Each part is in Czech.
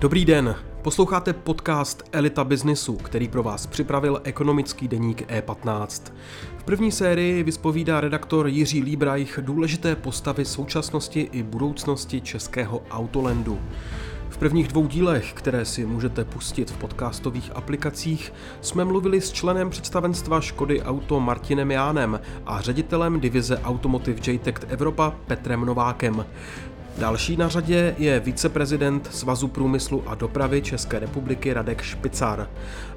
Dobrý den, posloucháte podcast Elita Biznisu, který pro vás připravil ekonomický deník E15. V první sérii vyspovídá redaktor Jiří Líbrajch důležité postavy současnosti i budoucnosti českého Autolandu. V prvních dvou dílech, které si můžete pustit v podcastových aplikacích, jsme mluvili s členem představenstva Škody Auto Martinem Jánem a ředitelem divize Automotive JTech Evropa Petrem Novákem. Další na řadě je viceprezident Svazu průmyslu a dopravy České republiky Radek Špicar.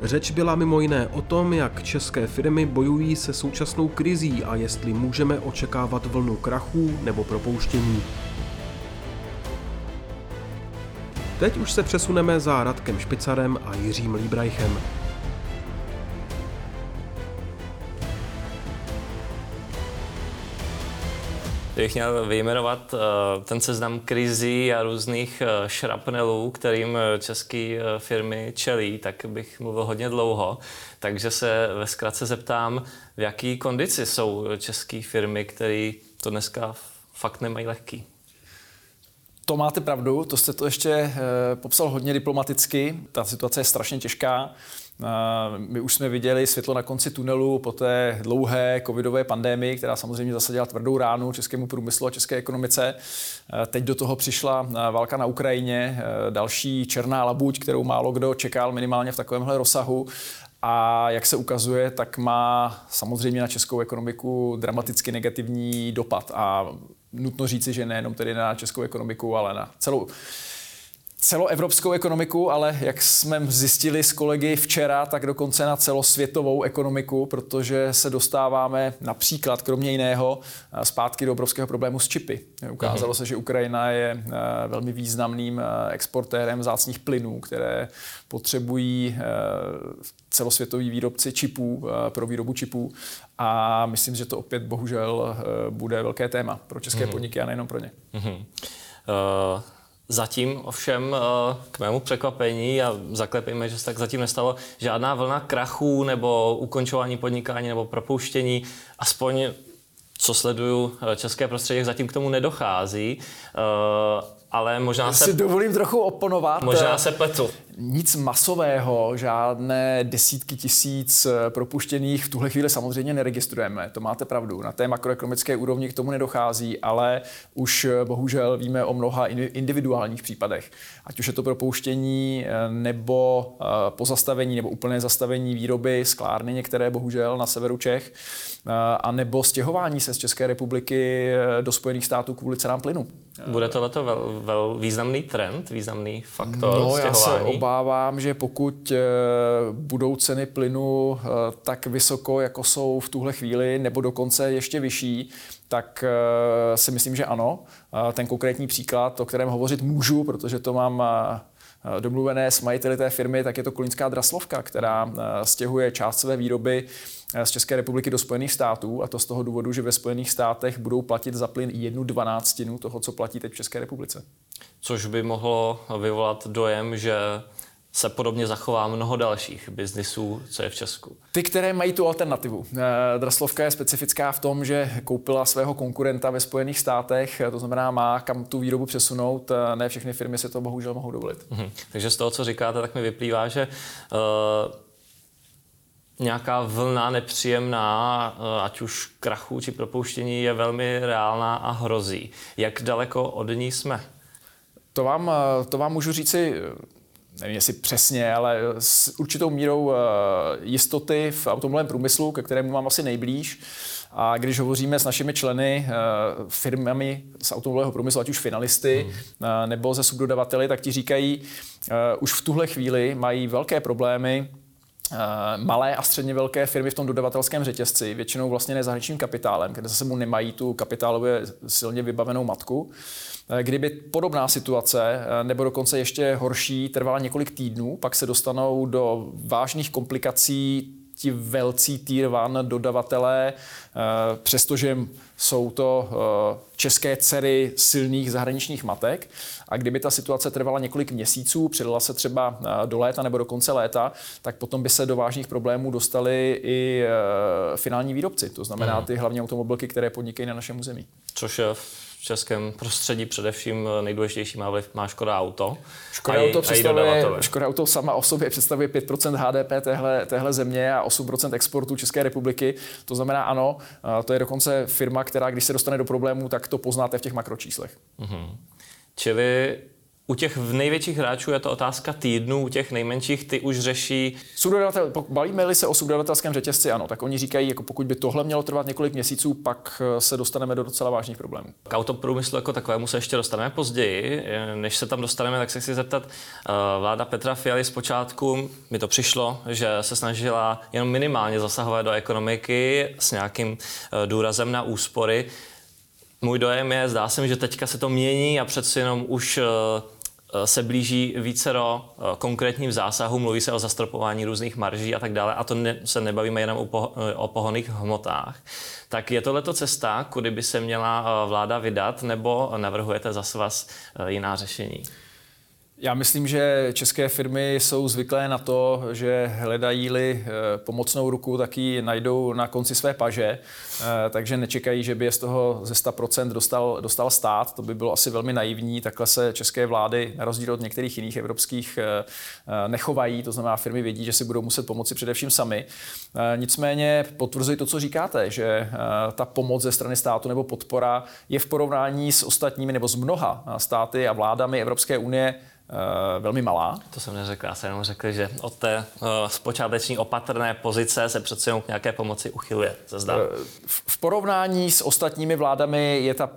Řeč byla mimo jiné o tom, jak české firmy bojují se současnou krizí a jestli můžeme očekávat vlnu krachů nebo propouštění. Teď už se přesuneme za Radkem Špicarem a Jiřím Líbrajchem. Kdybych měl vyjmenovat uh, ten seznam krizí a různých uh, šrapnelů, kterým eh, české firmy čelí, tak bych mluvil hodně dlouho. Takže se ve zkratce zeptám, v jaký kondici jsou české firmy, které to dneska fakt nemají lehký. To máte pravdu, to jste to ještě e, popsal hodně diplomaticky. Ta situace je strašně těžká. My už jsme viděli světlo na konci tunelu po té dlouhé covidové pandémii, která samozřejmě zasadila tvrdou ránu českému průmyslu a české ekonomice. Teď do toho přišla válka na Ukrajině, další černá labuť, kterou málo kdo čekal minimálně v takovémhle rozsahu. A jak se ukazuje, tak má samozřejmě na českou ekonomiku dramaticky negativní dopad. A nutno říci, že nejenom tedy na českou ekonomiku, ale na celou celoevropskou ekonomiku, ale jak jsme zjistili s kolegy včera, tak dokonce na celosvětovou ekonomiku, protože se dostáváme například, kromě jiného, zpátky do obrovského problému s čipy. Ukázalo se, že Ukrajina je eh, velmi významným eh, exportérem zácných plynů, které potřebují eh, celosvětoví výrobci čipů pro výrobu čipů. A myslím, že to opět bohužel bude velké téma pro české mm-hmm. podniky a nejenom pro ně. Mm-hmm. Uh... Zatím ovšem eh, k mému překvapení a zaklepejme, že se tak zatím nestalo žádná vlna krachů nebo ukončování podnikání nebo propouštění, aspoň co sleduju eh, české prostředí, zatím k tomu nedochází. Eh, ale možná Já se... si dovolím trochu oponovat. Možná se pletu. Nic masového, žádné desítky tisíc eh, propuštěných v tuhle chvíli samozřejmě neregistrujeme. To máte pravdu. Na té makroekonomické úrovni k tomu nedochází, ale už eh, bohužel víme o mnoha individuálních případech. Ať už je to propouštění eh, nebo pozastavení nebo úplné zastavení výroby sklárny některé bohužel na severu Čech a nebo stěhování se z České republiky do Spojených států kvůli cenám plynu. Bude tohleto vel, vel významný trend, významný faktor no, stěhování? Obávám, že pokud eh, budou ceny plynu eh, tak vysoko, jako jsou v tuhle chvíli, nebo dokonce ještě vyšší, tak eh, si myslím, že ano. Ten konkrétní příklad, o kterém hovořit můžu, protože to mám domluvené s majiteli té firmy, tak je to Kolínská Draslovka, která stěhuje část své výroby z České republiky do Spojených států a to z toho důvodu, že ve Spojených státech budou platit za plyn jednu dvanáctinu toho, co platí teď v České republice. Což by mohlo vyvolat dojem, že se podobně zachová mnoho dalších biznisů, co je v Česku. Ty, které mají tu alternativu. Eh, Draslovka je specifická v tom, že koupila svého konkurenta ve Spojených státech, to znamená má kam tu výrobu přesunout. Eh, ne všechny firmy si to bohužel mohou dovolit. Mhm. Takže z toho, co říkáte, tak mi vyplývá, že uh, nějaká vlna nepříjemná, eh, ať už krachu či propouštění, je velmi reálná a hrozí. Jak daleko od ní jsme? To vám, eh, to vám můžu říci nevím jestli přesně, ale s určitou mírou eh, jistoty v automobilovém průmyslu, ke kterému mám asi nejblíž. A když hovoříme s našimi členy, firmami z automobilového průmyslu, ať už finalisty hmm. nebo ze subdodavateli, tak ti říkají, už v tuhle chvíli mají velké problémy Eh, malé a středně velké firmy v tom dodavatelském řetězci, většinou vlastně nezahraničním kapitálem, kde zase mu nemají tu kapitálově silně vybavenou matku. Eh, kdyby podobná situace, eh, nebo dokonce ještě horší, trvala několik týdnů, pak se dostanou do vážných komplikací ti velcí tier one dodavatelé, přestože jsou to české dcery silných zahraničních matek. A kdyby ta situace trvala několik měsíců, předala se třeba do léta nebo do konce léta, tak potom by se do vážných problémů dostali i finální výrobci. To znamená hmm. ty hlavní automobilky, které podnikají na našem území. Což je v českém prostředí především nejdůležitější má vliv má Škoda Auto. Škoda, a Auto, představuje, Škoda Auto sama o sobě představuje 5% HDP téhle, téhle země a 8% exportu České republiky. To znamená ano, to je dokonce firma, která když se dostane do problémů, tak to poznáte v těch makročíslech. Mm-hmm. Čili u těch největších hráčů je to otázka týdnů, u těch nejmenších ty už řeší. Subdodavatel, bavíme-li se o subdodavatelském řetězci, ano, tak oni říkají, jako pokud by tohle mělo trvat několik měsíců, pak eh, se dostaneme do docela vážných problémů. K autoprůmyslu jako takovému se ještě dostaneme později. Než se tam dostaneme, tak se chci zeptat, eh, vláda Petra Fialy zpočátku mi to přišlo, že se snažila jenom minimálně zasahovat do ekonomiky s nějakým eh, důrazem na úspory. Můj dojem je, zdá se mi, že teďka se to mění a přeci jenom už Eh, se blíží vícero eh, konkrétním zásahům, mluví se o zastropování různých marží a tak dále, a to ne, se nebavíme jenom o, poho, eh, o pohoných hmotách. Tak je tohleto cesta, kudy by se měla vláda vydat, nebo navrhujete za svaz jiná řešení? Já myslím, že české firmy jsou zvyklé na to, že hledají-li eh, pomocnou ruku, tak ji najdou na konci své paže, eh, takže nečekají, že by je z toho ze 100% dostal, dostal stát. To by bylo asi velmi naivní. Takhle se české vlády, na rozdíl od některých jiných evropských, eh, nechovají. To znamená, firmy vědí, že si budou muset pomoci především sami. Nicméně potvrzuji to, co říkáte, že ta pomoc ze strany státu nebo podpora je v porovnání s ostatními nebo s mnoha státy a vládami Evropské unie velmi malá. To jsem neřekl, já jsem jenom řekl, že od té uh, zpočáteční opatrné pozice se přece jenom k nějaké pomoci uchyluje, se zdá. Eh, v porovnání s ostatními vládami je ta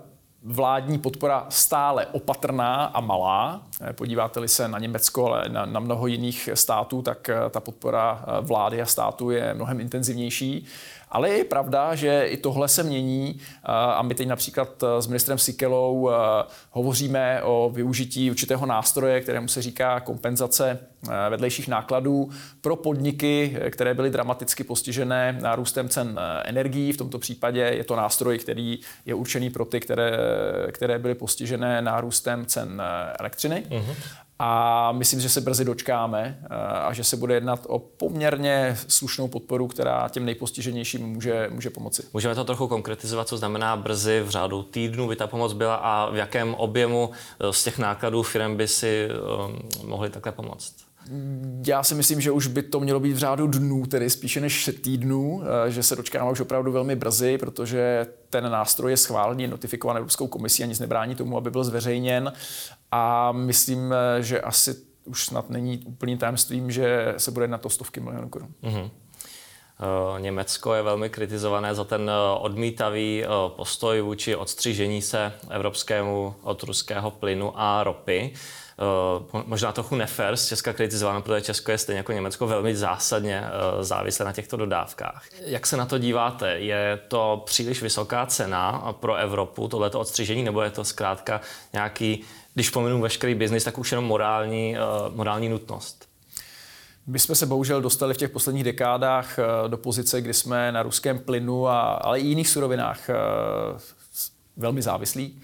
vládní podpora stále opatrná a malá. Podíváte-li se na Německo, ale na, na mnoho jiných států, tak ta podpora vlády a státu je mnohem intenzivnější. Ale je pravda, že i tohle se mění a my teď například s ministrem Sikelou hovoříme o využití určitého nástroje, kterému se říká kompenzace vedlejších nákladů pro podniky, které byly dramaticky postižené nárůstem cen energií. V tomto případě je to nástroj, který je určený pro ty, které, které byly postižené nárůstem cen elektřiny. Uh-huh. A myslím, že se brzy dočkáme eh, a že se bude jednat o poměrně slušnou podporu, která těm nejpostiženějším může, může pomoci. Můžeme to trochu konkretizovat, co znamená brzy v řádu týdnu by ta pomoc byla a v jakém objemu eh, z těch nákladů firm by si um, mohli takhle pomoct? Já si myslím, že už by to mělo být v řádu dnů, tedy spíše než týdnů, že se dočkáme už opravdu velmi brzy, protože ten nástroj je schválený, notifikovaný Evropskou komisí a nic nebrání tomu, aby byl zveřejněn a myslím, že asi už snad není úplným tajemstvím, že se bude na to stovky milionů korun. Mm-hmm. Německo je velmi kritizované za ten eh, odmítavý eh, postoj vůči odstřižení se evropskému od ruského plynu a ropy. Možná trochu nefér z Česka kritizováno, protože Česko je stejně jako Německo velmi zásadně závislé na těchto dodávkách. Jak se na to díváte? Je to příliš vysoká cena pro Evropu, tohleto odstřižení, nebo je to zkrátka nějaký když pominu veškerý biznis, tak už jenom morální, morální nutnost. My jsme se bohužel dostali v těch posledních dekádách do pozice, kdy jsme na ruském plynu, a, ale i jiných surovinách velmi závislí,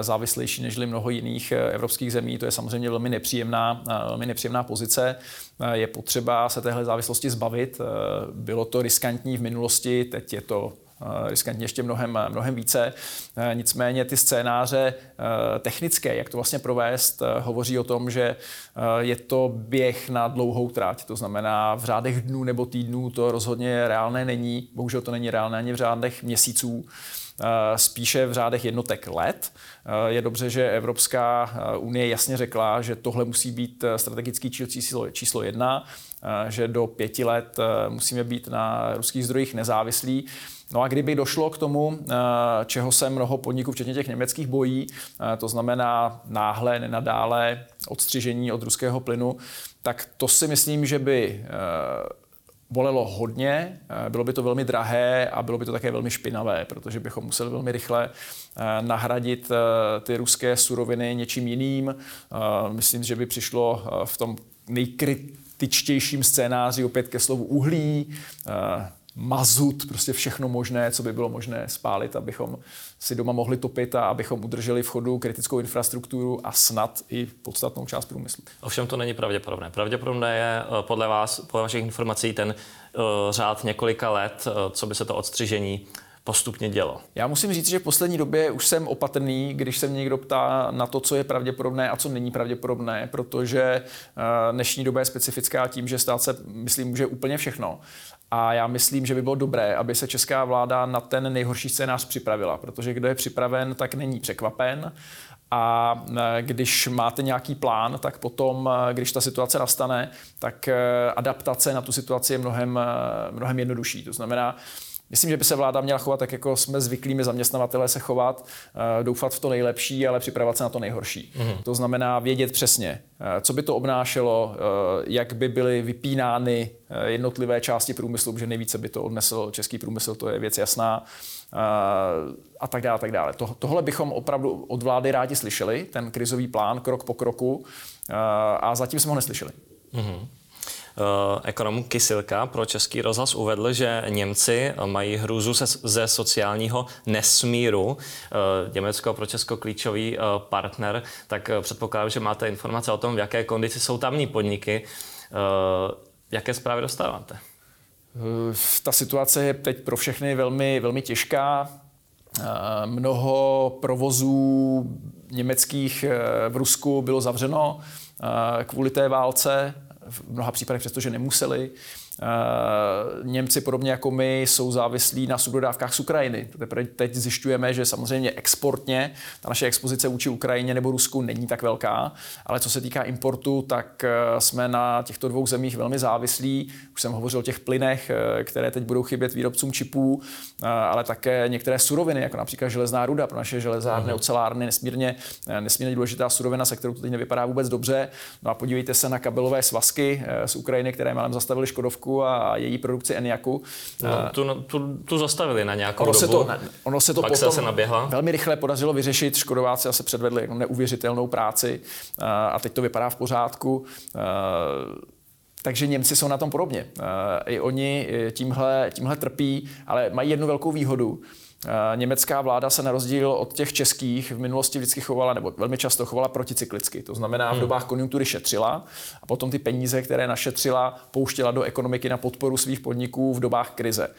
závislejší než mnoho jiných evropských zemí. To je samozřejmě velmi nepříjemná, velmi nepříjemná pozice. Je potřeba se téhle závislosti zbavit. Bylo to riskantní v minulosti, teď je to Eh, riskantně ještě mnohem, mnohem více. Eh, nicméně ty scénáře eh, technické, jak to vlastně provést, hovoří o tom, že je to běh na dlouhou tráť. To znamená v řádech dnů nebo týdnů to rozhodně reálné není. Bohužel to není reálné ani v řádech měsíců spíše v řádech jednotek let. Je dobře, že Evropská unie jasně řekla, že tohle musí být strategický číslo, číslo jedna, že do pěti let musíme být na ruských zdrojích nezávislí. No a kdyby došlo k tomu, eh, čeho se mnoho podniků, včetně těch německých, bojí, eh, to znamená náhle, nenadále odstřižení od ruského plynu, tak to si myslím, že by eh, bolelo hodně, bylo by to velmi drahé a bylo by to také velmi špinavé, protože bychom museli velmi rychle nahradit ty ruské suroviny něčím jiným. Myslím, že by přišlo v tom nejkritičtějším scénáři opět ke slovu uhlí, mazut, prostě všechno možné, co by bylo možné spálit, abychom si doma mohli topit a abychom udrželi v chodu kritickou infrastrukturu a snad i podstatnou část průmyslu. Ovšem to není pravděpodobné. Pravděpodobné je eh, podle vás, podle vašich informací, ten uh, řád několika let, uh, co by se to odstřižení postupně dělo? Já musím říct, že v poslední době už jsem opatrný, když se mě někdo ptá na to, co je pravděpodobné a co není pravděpodobné, protože dnešní doba je specifická tím, že stát se, myslím, může úplně všechno. A já myslím, že by bylo dobré, aby se česká vláda na ten nejhorší scénář připravila, protože kdo je připraven, tak není překvapen. A e, když máte nějaký plán, tak potom, e, když ta situace nastane, tak e, adaptace na tu situaci je mnohem, mnohem jednodušší. To znamená, Myslím, že by se vláda měla chovat tak, jako jsme zvyklými zaměstnavatelé se chovat, doufat v to nejlepší, ale připravovat se na to nejhorší. Mm. To znamená vědět přesně, co by to obnášelo, jak by byly vypínány jednotlivé části průmyslu, že nejvíce by to odnesl český průmysl, to je věc jasná a tak dále, tak dále. To, tohle bychom opravdu od vlády rádi slyšeli, ten krizový plán krok po kroku a zatím jsme ho neslyšeli. Mm-hmm. Ekonom Kysilka pro Český rozhlas uvedl, že Němci mají hrůzu ze, ze sociálního nesmíru. Eh, Německo pro Česko klíčový eh, partner, tak předpokládám, že máte informace o tom, v jaké kondici jsou tamní podniky. Jaké zprávy dostáváte? Ta situace je teď pro všechny velmi, velmi těžká. Mnoho provozů německých v Rusku bylo zavřeno kvůli té válce, v mnoha případech přestože nemuseli. Eh, Němci podobně jako my jsou závislí na subdodávkách z Ukrajiny. Teprve teď zjišťujeme, že samozřejmě exportně ta naše expozice vůči Ukrajině nebo Rusku není tak velká, ale co se týká importu, tak eh, jsme na těchto dvou zemích velmi závislí. Už jsem hovořil o těch plynech, eh, které teď budou chybět výrobcům čipů, ale také některé suroviny, jako například železná ruda pro naše železárny, ocelárny, nesmírně, nesmírně důležitá surovina, se kterou to teď nevypadá vůbec dobře. No a podívejte se na kabelové svazky z Ukrajiny, které málem zastavili Škodovku Eniaku a její produkci Eniaku. No, tu, tu, tu zastavili na nějakou ono dobu. Se to, ono se to Pak potom se naběhla. velmi rychle podařilo vyřešit. Škodováci se předvedli jako neuvěřitelnou práci a teď to vypadá v pořádku. Takže Němci jsou na tom podobně. I oni tímhle, tímhle trpí, ale mají jednu velkou výhodu Německá vláda se na rozdíl od těch českých v minulosti vždycky chovala, nebo velmi často chovala proticyklicky. To znamená, v hmm. dobách konjunktury šetřila a potom ty peníze, které našetřila, pouštěla do ekonomiky na podporu svých podniků v dobách krize.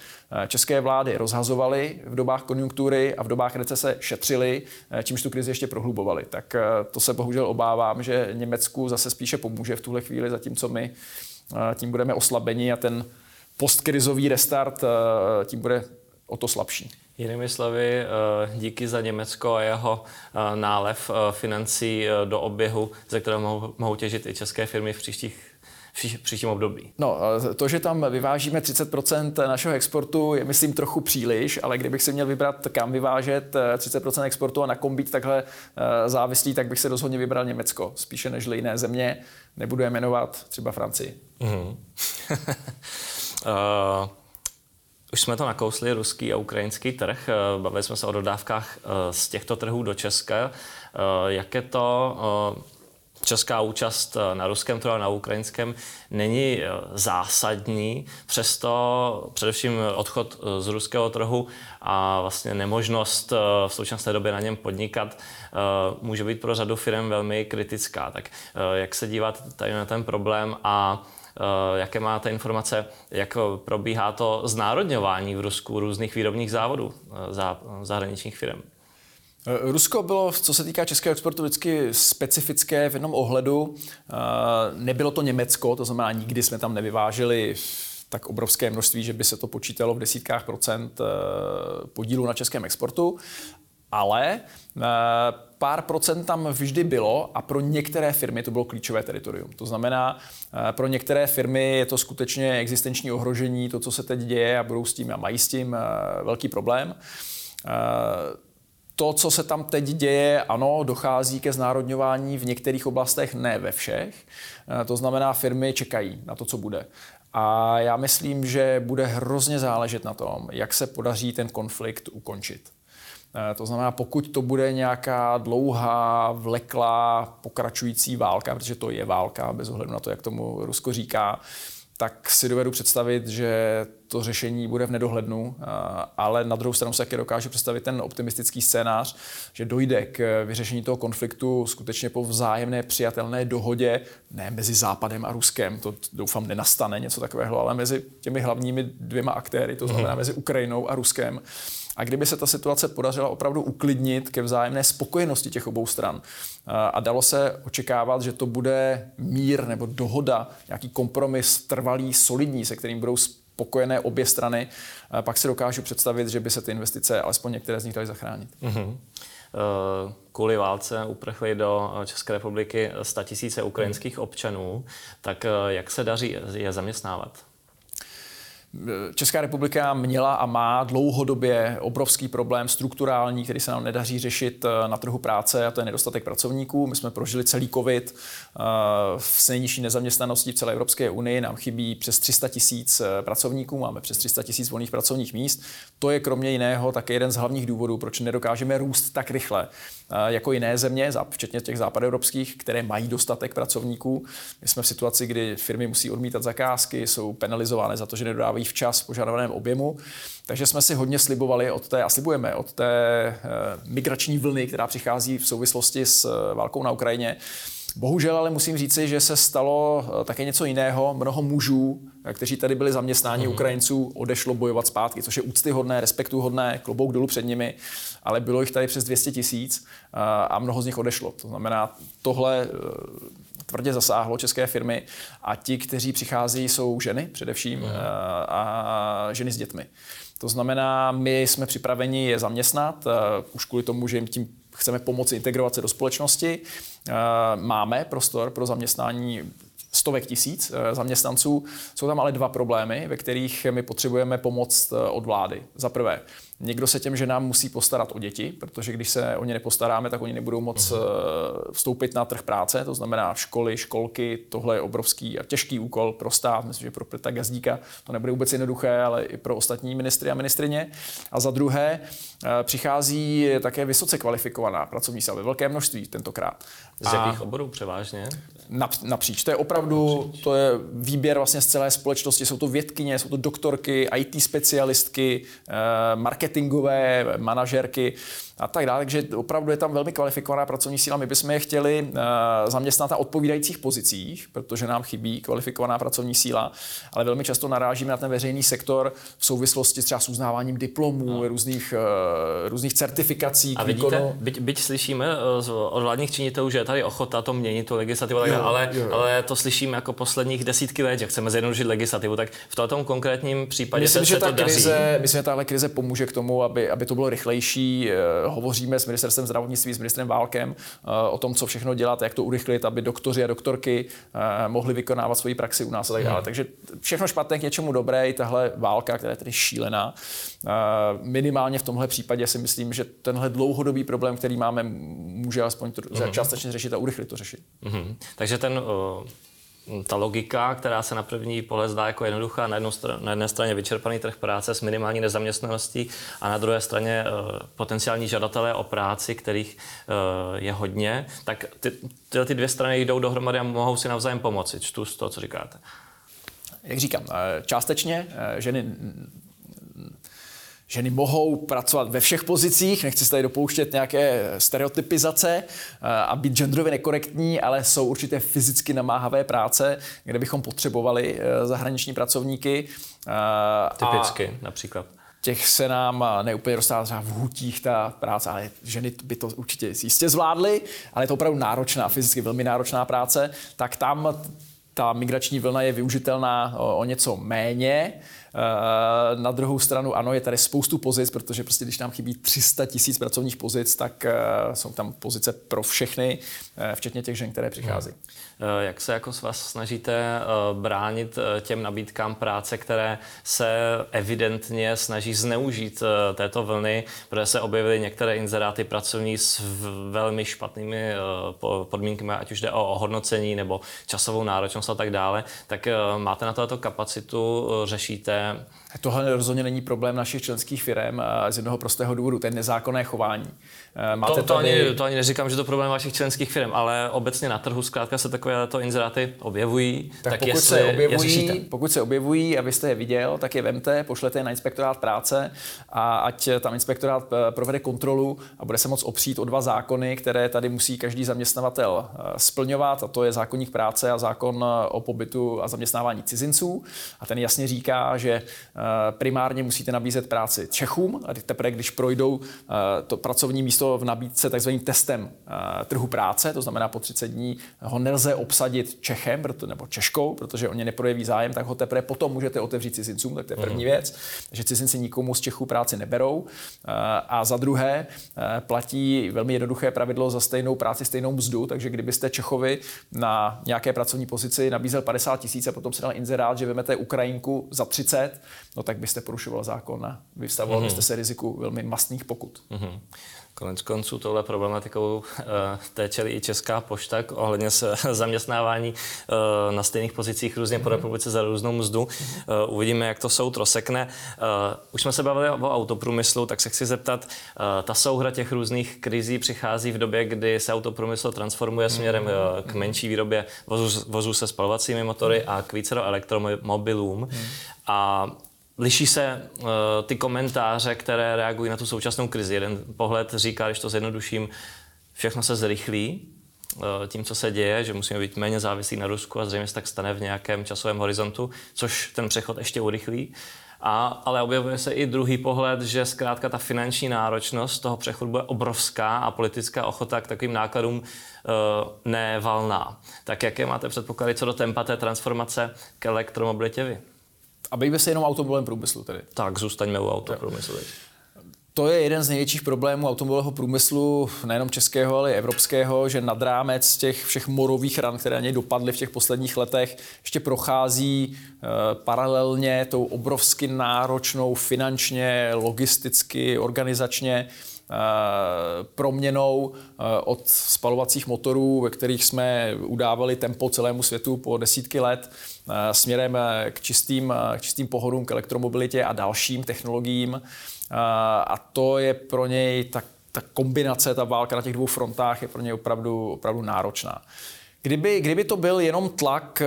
České vlády rozhazovaly v dobách konjunktury a v dobách recese šetřili, čímž tu krizi ještě prohlubovaly. Tak to se bohužel obávám, že Německu zase spíše pomůže v tuhle chvíli, zatímco my tím budeme oslabeni a ten postkrizový restart tím bude o to slabší. Jinými slovy, eh, díky za Německo a jeho eh, nálev eh, financí do oběhu, ze kterého mohou, mohou těžit i české firmy v příštích v příštím období. No, to, že tam vyvážíme 30% našeho exportu, je myslím trochu příliš, ale kdybych si měl vybrat, kam vyvážet 30% exportu a na kom být takhle závislý, tak bych se rozhodně vybral Německo, spíše než jiné země. Nebudu je jmenovat, třeba Francii. Mm-hmm. uh... Už jsme to nakousli, ruský a ukrajinský trh. Eh, bavili jsme se o dodávkách eh, z těchto trhů do Česka. Eh, jak je to česká účast na ruském trhu a na ukrajinském není zásadní, přesto především odchod z ruského trhu a vlastně nemožnost v současné době na něm podnikat může být pro řadu firm velmi kritická. Tak jak se díváte tady na ten problém a jaké máte informace, jak probíhá to znárodňování v Rusku různých výrobních závodů eh, za zahraničních firm? Eh, Rusko bylo, co se týká českého exportu, vždycky specifické v jednom ohledu. Nebylo to Německo, to znamená, nikdy jsme tam nevyváželi tak obrovské množství, že by se to počítalo v desítkách procent podílu na českém exportu, ale pár procent tam vždy bylo a pro některé firmy to bylo klíčové teritorium. To znamená, eh, pro některé firmy je to skutečně existenční ohrožení, to, co se teď děje a budou s tím a mají s tím eh, velký problém. Eh, to, co se tam teď děje, ano, dochází ke znárodňování v některých oblastech, ne ve všech. To znamená, firmy čekají na to, co bude. A já myslím, že bude hrozně záležet na tom, jak se podaří ten konflikt ukončit. Eh, to znamená, pokud to bude nějaká dlouhá, vleklá, pokračující válka, protože to je válka, bez ohledu na to, jak tomu Rusko říká, tak si dovedu představit, že to řešení bude v nedohlednu, ale na druhou stranu se taky dokáže představit ten optimistický scénář, že dojde k vyřešení toho konfliktu skutečně po vzájemné přijatelné dohodě, ne mezi Západem a Ruskem, to doufám nenastane něco takového, ale mezi těmi hlavními dvěma aktéry, to znamená mhm. mezi Ukrajinou a Ruskem. A kdyby se ta situace podařila opravdu uklidnit ke vzájemné spokojenosti těch obou stran a dalo se očekávat, že to bude mír nebo dohoda, nějaký kompromis trvalý, solidní, se kterým budou spokojené obě strany, pak si dokážu představit, že by se ty investice, alespoň některé z nich, daly zachránit. Mm-hmm kvůli válce uprchli do České republiky 100 tisíce ukrajinských občanů, tak jak se daří je zaměstnávat? Česká republika měla a má dlouhodobě obrovský problém strukturální, který se nám nedaří řešit eh, na trhu práce, a to je nedostatek pracovníků. My jsme prožili celý COVID eh, v nejnižší nezaměstnanosti v celé Evropské unii. Nám chybí přes 300 tisíc eh, pracovníků, máme přes 300 tisíc volných pracovních míst. To je kromě jiného také jeden z hlavních důvodů, proč nedokážeme růst tak rychle jako jiné země, včetně těch západoevropských, které mají dostatek pracovníků. My jsme v situaci, kdy firmy musí odmítat zakázky, jsou penalizovány za to, že nedodávají včas v požadovaném objemu. Takže jsme si hodně slibovali od té, a slibujeme od té eh, migrační vlny, která přichází v souvislosti s eh, válkou na Ukrajině, Bohužel ale musím říci, že se stalo eh, také něco jiného. Mnoho mužů, kteří tady byli zaměstnáni mm. Ukrajinců, odešlo bojovat zpátky, což je úctyhodné, respektuhodné, klobouk dolů před nimi, ale bylo jich tady přes 200 tisíc a mnoho z nich odešlo. To znamená, tohle tvrdě zasáhlo české firmy a ti, kteří přichází, jsou ženy především mm. a ženy s dětmi. To znamená, my jsme připraveni je zaměstnat, už kvůli tomu, že jim tím chceme pomoci integrovat se do společnosti. Eh, máme prostor pro zaměstnání stovek tisíc eh, zaměstnanců. Jsou tam ale dva problémy, ve kterých my potřebujeme pomoc eh, od vlády. Za prvé, Někdo se těm ženám musí postarat o děti, protože když se o ně nepostaráme, tak oni nebudou moc uh-huh. vstoupit na trh práce, to znamená školy, školky, tohle je obrovský a těžký úkol pro stát, myslím, že pro Petra Gazdíka to nebude vůbec jednoduché, ale i pro ostatní ministry a ministrině. A za druhé, eh, přichází také vysoce kvalifikovaná pracovní síla ve velké množství tentokrát. Z jakých oborů převážně? Napříč. To je opravdu, napříč. to je výběr vlastně z celé společnosti. Jsou to vědkyně, jsou to doktorky, IT specialistky, eh, marketingové manažerky a tak dále. Takže opravdu je tam velmi kvalifikovaná pracovní síla. My bychom je chtěli uh, zaměstnat na odpovídajících pozicích, protože nám chybí kvalifikovaná pracovní síla, ale velmi často narážíme na ten veřejný sektor v souvislosti třeba s uznáváním diplomů, no. různých, uh, různých certifikací. A vidíte, byť, byť slyšíme uh, od vládních činitelů, že je tady ochota to měnit, tu legislativu, jo, ale, jo. ale to slyšíme jako posledních desítky let, že chceme zjednodušit legislativu. Tak v tom konkrétním případě myslím, se, že se ta to krize, daří. Myslím, že tahle krize pomůže k tomu, aby, aby to bylo rychlejší, hovoříme s ministerstvem zdravotnictví, s ministrem Válkem eh, o tom, co všechno dělat, jak to urychlit, aby doktoři a doktorky eh, mohli vykonávat svoji praxi u nás a tak dále. Hmm. Takže všechno špatné k něčemu dobré, i tahle válka, která je tedy šílená. Eh, minimálně v tomhle případě si myslím, že tenhle dlouhodobý problém, který máme, může aspoň hmm. částečně řešit a urychlit to řešit. Hmm. Takže ten uh ta logika, která se na první pohled zdá jako jednoduchá, na, str- na jedné straně vyčerpaný trh práce s minimální nezaměstnaností a na druhé straně uh, potenciální žadatelé o práci, kterých uh, je hodně, tak ty, tyhle ty dvě strany jdou dohromady a mohou si navzájem pomoci. Čtu z toho, co říkáte. Jak říkám, eh, částečně ženy Ženy mohou pracovat ve všech pozicích, nechci se tady dopouštět nějaké stereotypizace eh, a být genderově nekorektní, ale jsou určité fyzicky namáhavé práce, kde bychom potřebovali eh, zahraniční pracovníky. Eh, Typicky a například těch se nám neúplně dostává třeba v hutích ta práce, ale ženy by to určitě jistě zvládly, ale je to opravdu náročná, fyzicky velmi náročná práce, tak tam ta migrační vlna je využitelná o, o něco méně. Eh, na druhou stranu, ano, je tady spoustu pozic, protože prostě když nám chybí 300 tisíc pracovních pozic, tak eh, jsou tam pozice pro všechny, eh, včetně těch žen, které přichází. Hmm. Jak se jako s vás snažíte bránit těm nabídkám práce, které se evidentně snaží zneužít této vlny, protože se objevily některé inzeráty pracovní s velmi špatnými podmínkami, ať už jde o hodnocení nebo časovou náročnost a tak dále, tak máte na to kapacitu, řešíte? Tohle rozhodně není problém našich členských firm z jednoho prostého důvodu, to je nezákonné chování. Eh, máte to, to, ani, to ani neříkám, že to problém vašich členských firm, ale obecně na trhu zkrátka se takovéto inzeráty objevují. Tak, tak pokud, jestli, se objevují, pokud se objevují a vy jste je viděl, tak je vemte, pošlete je na inspektorát práce a ať tam inspektorát eh, provede kontrolu a bude se moc opřít o dva zákony, které tady musí každý zaměstnavatel eh, splňovat, a to je zákonník práce a zákon o pobytu a zaměstnávání cizinců. A ten jasně říká, že primárně musíte nabízet práci Čechům a teprve, když projdou to pracovní místo v nabídce takzvaným testem trhu práce, to znamená po 30 dní ho nelze obsadit Čechem nebo Češkou, protože oni neprojeví zájem, tak ho teprve potom můžete otevřít cizincům, tak to je první mhm. věc, že cizinci nikomu z Čechů práci neberou. Uh, a za druhé uh, platí velmi jednoduché pravidlo za stejnou práci, stejnou mzdu, takže kdybyste Čechovi na nějaké pracovní pozici nabízel 50 tisíc a potom se dal inzerát, že vezmete Ukrajinku za 30, no tak byste porušoval zákon a vyvstavoval mm-hmm. byste se riziku velmi mastných pokut. Mm-hmm. Konec konců tohle problematikou uh, té čelí i Česká pošta ohledně se zaměstnávání uh, na stejných pozicích různě po republice za různou mzdu. Uh, uvidíme, jak to soud rozsekne. Už jsme se bavili o autoprůmyslu, tak se chci zeptat, ta souhra těch různých krizí přichází v době, kdy se autoprůmysl transformuje směrem uh, k menší výrobě vozů, vozů se spalovacími motory a k více elektromobilům. A Liší se uh, ty komentáře, které reagují na tu současnou krizi. Jeden pohled říká, když to zjednoduším, všechno se zrychlí uh, tím, co se děje, že musíme být méně závislí na Rusku a zřejmě se tak stane v nějakém časovém horizontu, což ten přechod ještě urychlí. A, ale objevuje se i druhý pohled, že zkrátka ta finanční náročnost toho přechodu bude obrovská a politická ochota k takovým nákladům uh, nevalná. Tak jaké máte předpoklady co do tempa té transformace k elektromobilitě vy? A bejme se jenom automobilovém průmyslu tedy. Tak, zůstaňme u autoprůmyslu. To je jeden z největších problémů automobilového průmyslu, nejenom českého, ale i evropského, že nad rámec těch všech morových ran, které na něj dopadly v těch posledních letech, ještě prochází e, paralelně tou obrovsky náročnou finančně, logisticky, organizačně proměnou eh, od spalovacích motorů, ve kterých jsme udávali tempo celému světu po desítky let, eh, směrem k čistým, k čistým pohodům, k elektromobilitě a dalším technologiím. A to je pro něj tak ta kombinace, ta válka na těch dvou frontách je pro něj opravdu, opravdu náročná. Kdyby, kdyby to byl jenom tlak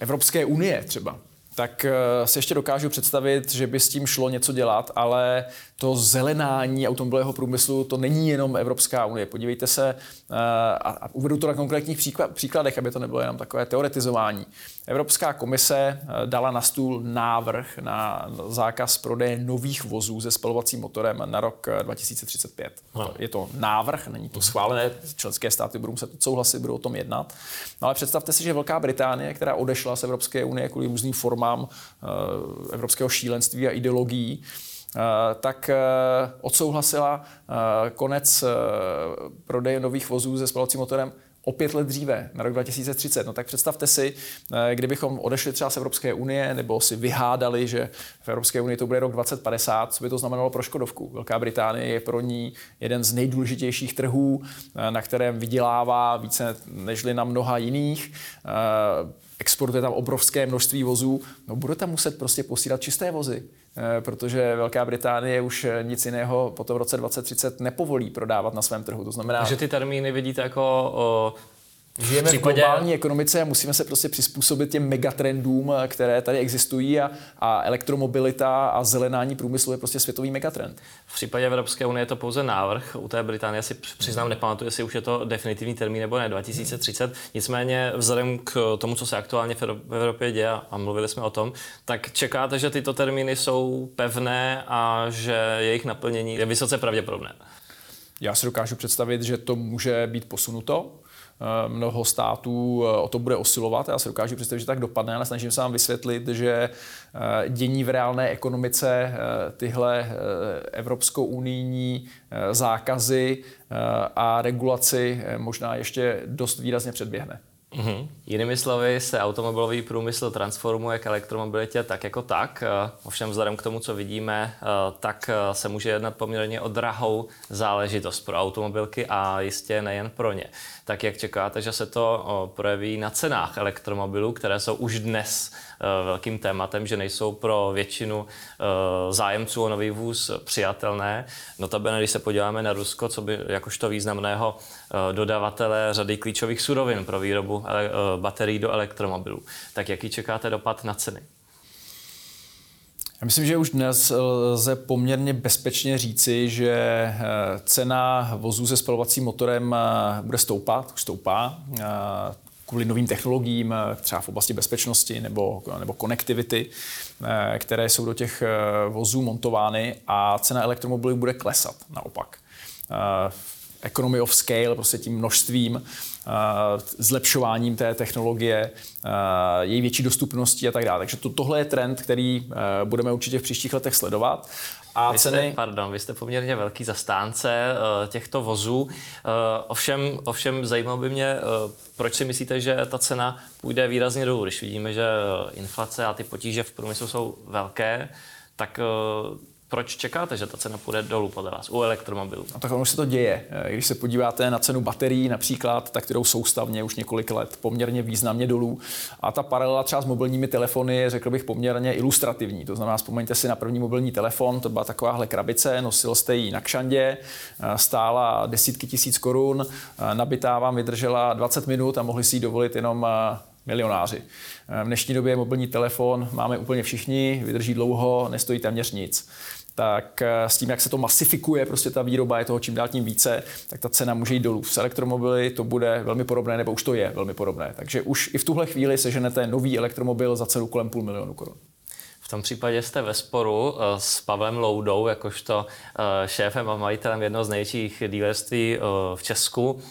Evropské unie třeba, tak si ještě dokážu představit, že by s tím šlo něco dělat, ale to zelenání automobilového průmyslu, to není jenom Evropská unie. Podívejte se, eh, a uvedu to na konkrétních příkladech, aby to nebylo jenom takové teoretizování. Evropská komise eh, dala na stůl návrh na zákaz prodeje nových vozů se spalovacím motorem na rok 2035. Eh, no. Je to návrh, není to schválené, členské státy budou muset souhlasit, budou o tom jednat. No ale představte si, že Velká Británie, která odešla z Evropské unie kvůli různým formám evropského šílenství a ideologií, Eh, tak eh, odsouhlasila eh, konec prodeje nových vozů se spalovacím motorem o pět let dříve, na rok 2030. No tak představte si, kdybychom odešli třeba z Evropské unie nebo si vyhádali, že v Evropské unii to bude rok 2050, co by to znamenalo pro Škodovku. Velká Británie je pro ní jeden z nejdůležitějších trhů, na kterém vydělává více nežli na mnoha jiných exportuje tam obrovské množství vozů, no bude tam muset prostě posílat čisté vozy. Eh, protože Velká Británie už eh, nic jiného po tom roce 2030 nepovolí prodávat na svém trhu. To znamená, Takže ty termíny vidíte jako Žijeme v, případě... v globální ekonomice a musíme se prostě přizpůsobit těm megatrendům, eh, které tady existují a, a elektromobilita a zelenání průmyslu je prostě světový megatrend. V případě Evropské unie je to pouze návrh. U té Británie si přiznám, nepamatuju, jestli už je to definitivní termín nebo ne, 2030. Nicméně vzhledem k tomu, co se aktuálně v Evropě děje, a mluvili jsme o tom, tak čekáte, že tyto termíny jsou pevné a že jejich naplnění je vysoce pravděpodobné. Já si dokážu představit, že to může být posunuto, Eh, mnoho států eh, o to bude osilovat. Já si dokážu představit, že tak dopadne, ale snažím se vám vysvětlit, že eh, dění v reálné ekonomice tyhle evropskou unijní zákazy a regulaci možná ještě dost výrazně předběhne. Mm-hmm. Jinými slovy se automobilový průmysl transformuje k elektromobilitě tak jako tak. Ovšem vzhledem k tomu, co vidíme, tak se může jednat poměrně o drahou záležitost pro automobilky a jistě nejen pro ně. Tak jak čekáte, že se to projeví na cenách elektromobilů, které jsou už dnes velkým tématem, že nejsou pro většinu zájemců o nový vůz přijatelné. Notabene, když se podíváme na Rusko, co by jakožto významného dodavatele řady klíčových surovin pro výrobu baterií do elektromobilů. Tak jaký čekáte dopad na ceny? Já myslím, že už dnes lze poměrně bezpečně říci, že eh, cena vozů se spalovacím motorem eh, bude stoupat, už stoupá eh, kvůli novým technologiím, třeba v oblasti bezpečnosti nebo, nebo konektivity, které jsou do těch vozů montovány a cena elektromobilů bude klesat naopak. Economy of scale, prostě tím množstvím Eh, zlepšováním té technologie, eh, její větší dostupností a tak dále. Takže to, tohle je trend, který eh, budeme určitě v příštích letech sledovat. A vy jste, ceny... Pardon, vy jste poměrně velký zastánce uh, těchto vozů. Uh, ovšem, ovšem zajímalo by mě, uh, proč si myslíte, že ta cena půjde výrazně dolů, když vidíme, že inflace a ty potíže v průmyslu jsou velké, tak uh, proč čekáte, že ta cena půjde dolů podle vás u elektromobilů? No, tak ono se to děje. Když se podíváte na cenu baterií například, tak kterou soustavně už několik let poměrně významně dolů. A ta paralela třeba s mobilními telefony je, řekl bych, poměrně ilustrativní. To znamená, vzpomeňte si na první mobilní telefon, to byla takováhle krabice, nosil jste ji na kšandě, stála desítky tisíc korun, nabitá vám vydržela 20 minut a mohli si ji dovolit jenom milionáři. V dnešní době mobilní telefon máme úplně všichni, vydrží dlouho, nestojí téměř nic tak eh, s tím, jak se to masifikuje, prostě ta výroba je toho čím dál tím více, tak ta cena může jít dolů. S elektromobily to bude velmi podobné, nebo už to je velmi podobné. Takže už i v tuhle chvíli seženete nový elektromobil za cenu kolem půl milionu korun. V tom případě jste ve sporu eh, s Pavlem Loudou, jakožto eh, šéfem a majitelem jednoho z největších dílerství v Česku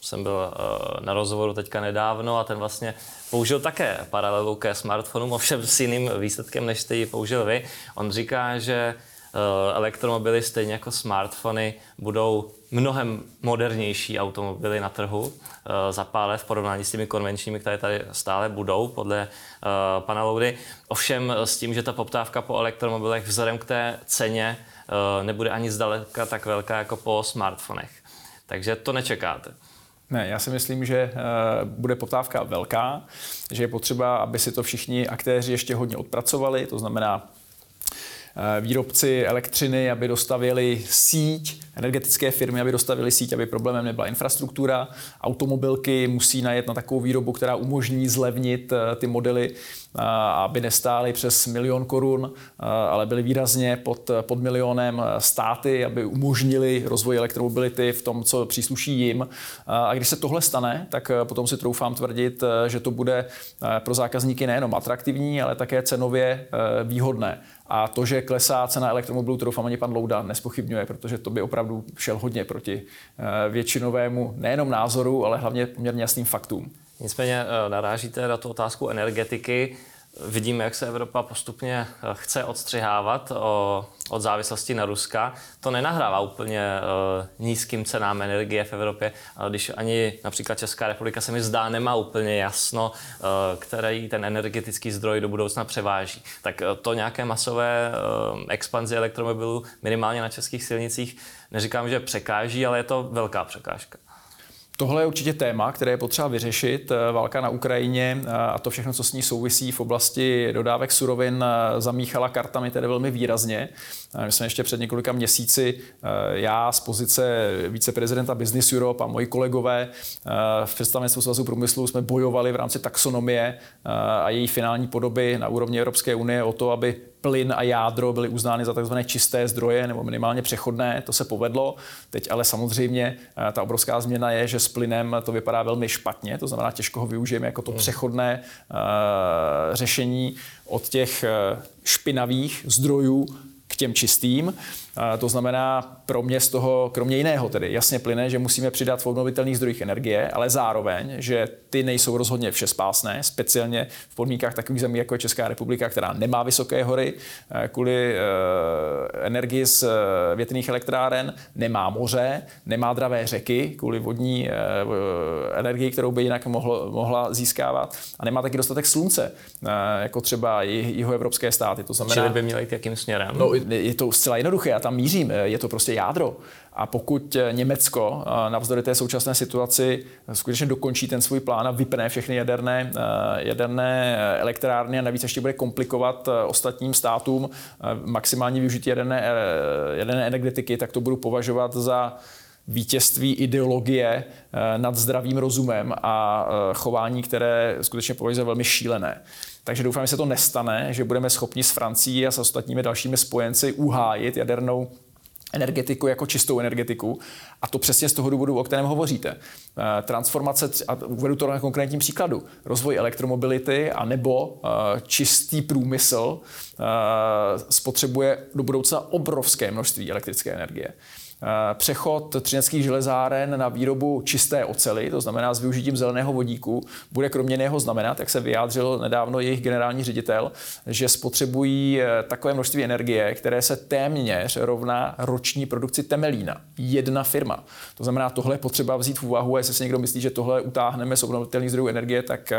jsem byl na rozhovoru teďka nedávno a ten vlastně použil také paralelu ke smartphonům, ovšem s jiným výsledkem, než jste ji použil vy. On říká, že uh, elektromobily stejně jako smartfony budou mnohem modernější automobily na trhu za pár let v porovnání s těmi konvenčními, které tady stále budou, podle uh, pana Loudy. Ovšem s tím, že ta poptávka po elektromobilech vzhledem k té ceně nebude ani zdaleka tak velká jako po smartfonech. Takže to nečekáte. Ne, já si myslím, že uh, bude poptávka velká, že je potřeba, aby si to všichni aktéři ještě hodně odpracovali, to znamená Eh, výrobci elektřiny, aby dostavili síť, energetické firmy, aby dostavili síť, aby problémem nebyla infrastruktura. Automobilky musí najet na takovou výrobu, která umožní zlevnit eh, ty modely, eh, aby nestály přes milion korun, ale byly výrazně pod, pod milionem státy, aby umožnili rozvoj elektromobility v tom, co přísluší jim. A když se tohle stane, tak potom si troufám tvrdit, že to bude pro zákazníky nejenom atraktivní, ale také cenově výhodné. A to, že klesá cena elektromobilů, to doufám ani pan Louda nespochybňuje, protože to by opravdu šel hodně proti eh, většinovému nejenom názoru, ale hlavně poměrně jasným faktům. Nicméně eh, narážíte na tu otázku energetiky. Vidíme, jak se Evropa postupně eh, chce odstřihávat od závislosti na Ruska. To nenahrává úplně eh, nízkým cenám energie v Evropě, když ani například Česká republika se mi zdá nemá úplně jasno, eh, který ten energetický zdroj do budoucna převáží. Tak to nějaké masové expanzi elektromobilů minimálně na českých silnicích neříkám, že překáží, ale je to velká překážka. Tohle je určitě téma, které je potřeba vyřešit. Eh, válka na Ukrajině eh, a to všechno, co s ní souvisí v oblasti dodávek surovin, eh, zamíchala kartami tedy velmi výrazně. My jsme ještě před několika měsíci, já z pozice viceprezidenta Business Europe a moji kolegové v představenstvu Svazu průmyslu jsme bojovali v rámci taxonomie a její finální podoby na úrovni Evropské unie o to, aby plyn a jádro byly uznány za tzv. čisté zdroje nebo minimálně přechodné. To se povedlo. Teď ale samozřejmě eh, ta obrovská změna je, že s plynem to vypadá velmi špatně, to znamená, těžko ho využijeme jako to hmm. přechodné řešení od těch špinavých zdrojů k těm čistým. To znamená, pro mě z toho, kromě jiného tedy, jasně plyne, že musíme přidat v obnovitelných zdrojích energie, ale zároveň, že ty nejsou rozhodně všespásné, speciálně v podmínkách takových zemí, jako je Česká republika, která nemá vysoké hory eh, kvůli eh, energii z eh, větrných elektráren, nemá moře, nemá dravé řeky kvůli vodní energii, kterou by jinak mohlo, mohla získávat a nemá taky dostatek slunce, jako třeba jihoevropské státy. To znamená, Čili by měly jít jakým směrem? No, je to zcela jednoduché, tam mířím, je to prostě jádro. A pokud Německo navzdory té současné situaci skutečně dokončí ten svůj plán a vypne všechny jaderné, jaderné elektrárny a navíc ještě bude komplikovat ostatním státům maximální využití jaderné, jaderné energetiky, tak to budu považovat za vítězství ideologie nad zdravým rozumem a chování, které skutečně považuji za velmi šílené. Takže doufám, že se to nestane, že budeme schopni s Francií a s ostatními dalšími spojenci uhájit jadernou energetiku jako čistou energetiku. A to přesně z toho důvodu, o kterém hovoříte. Eh, transformace, a uvedu to na konkrétním příkladu, rozvoj elektromobility a nebo eh, čistý průmysl eh, spotřebuje do budoucna obrovské množství elektrické energie. Eh, přechod třineckých železáren na výrobu čisté ocely, to znamená s využitím zeleného vodíku, bude kromě něho znamenat, jak se vyjádřil nedávno jejich generální ředitel, že spotřebují eh, takové množství energie, které se téměř rovná roční produkci temelína. Jedna firma. To znamená, tohle je potřeba vzít v úvahu a jestli si někdo myslí, že tohle utáhneme z obnovitelných zdrojů energie, tak eh,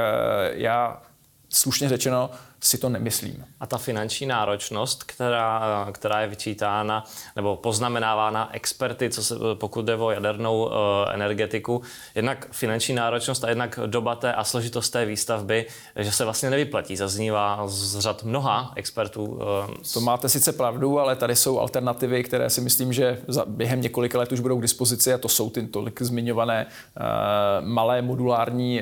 já slušně řečeno si to nemyslím. A ta finanční náročnost, která, která je vyčítána nebo poznamenávána experty, co se, pokud jde o jadernou uh, energetiku, jednak finanční náročnost a jednak doba té a složitost té výstavby, že se vlastně nevyplatí. Zaznívá z řad mnoha expertů. Uh, to máte sice pravdu, ale tady jsou alternativy, které si myslím, že za, během několika let už budou k dispozici a to jsou ty tolik zmiňované uh, malé modulární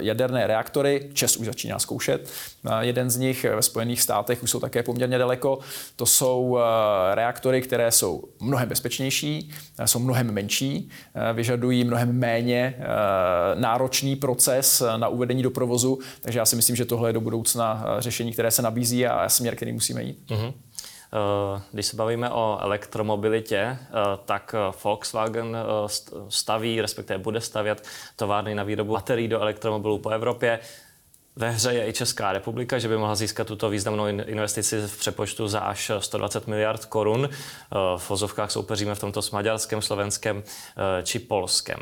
jaderné reaktory. Čes už začíná zkoušet. Uh, jeden z nich ve Spojených státech už jsou také poměrně daleko. To jsou eh, reaktory, které jsou mnohem bezpečnější, eh, jsou mnohem menší, eh, vyžadují mnohem méně náročný proces na uvedení do provozu, takže já si myslím, že tohle je do budoucna řešení, které se nabízí a směr, který musíme jít. Mm-hmm. Když se bavíme o elektromobilitě, tak Volkswagen staví, respektive bude stavět továrny na výrobu baterií do elektromobilů po Evropě. Ve hře je i Česká republika, že by mohla získat tuto významnou investici v přepočtu za až 120 miliard korun. Eh, v vozovkách soupeříme v tomto s Maďarskem, Slovenskem eh, či Polskem.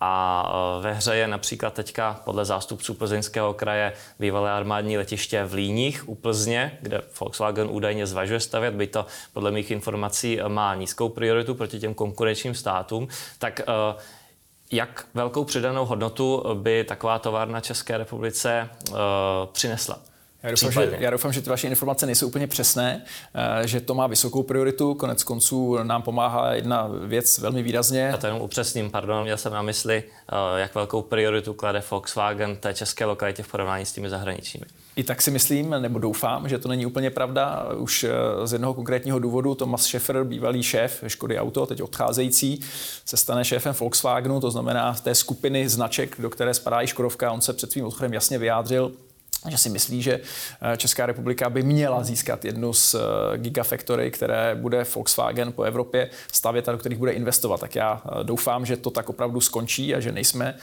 A eh, ve hře je například teďka podle zástupců plzeňského kraje bývalé armádní letiště v Líních u Plzně, kde Volkswagen údajně zvažuje stavět, by to podle mých informací má nízkou prioritu proti těm konkurenčním státům. Tak jak velkou přidanou hodnotu by taková továrna České republice uh, přinesla? Já doufám, že, já doufám, že ty vaše informace nejsou úplně přesné, eh, že to má vysokou prioritu. Konec konců nám pomáhá jedna věc velmi výrazně. Já to jenom upřesním, pardon, měl jsem na mysli, eh, jak velkou prioritu klade Volkswagen té české lokalitě v porovnání s těmi zahraničními. I tak si myslím, nebo doufám, že to není úplně pravda. Už eh, z jednoho konkrétního důvodu Thomas Schäfer, bývalý šéf Škody Auto, teď odcházející, se stane šéfem Volkswagenu, to znamená té skupiny značek, do které spadá i Škodovka. On se před svým odchodem jasně vyjádřil, že si myslí, že eh, Česká republika by měla získat jednu z eh, gigafactory, které bude Volkswagen po Evropě stavět a do kterých bude investovat. Tak já eh, doufám, že to tak opravdu skončí a že nejsme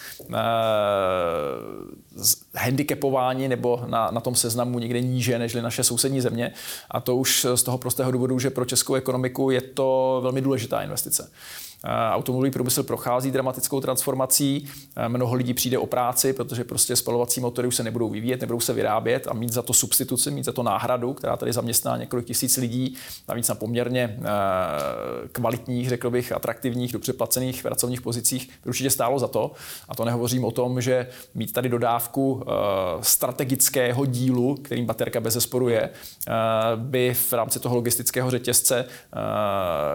handicapováni nebo na, na tom seznamu někde níže než naše sousední země. A to už z toho prostého důvodu, že pro českou ekonomiku je to velmi důležitá investice. Eh, automobilový průmysl prochází dramatickou transformací, eh, mnoho lidí přijde o práci, protože prostě spalovací motory už se nebudou vyvíjet, nebudou se vyrábět a mít za to substituci, mít za to náhradu, která tady zaměstná několik tisíc lidí, navíc na poměrně eh, kvalitních, řekl bych, atraktivních, dobře placených pracovních pozicích, by určitě stálo za to. A to nehovořím o tom, že mít tady dodávku strategického dílu, kterým baterka bez zesporu je, by v rámci toho logistického řetězce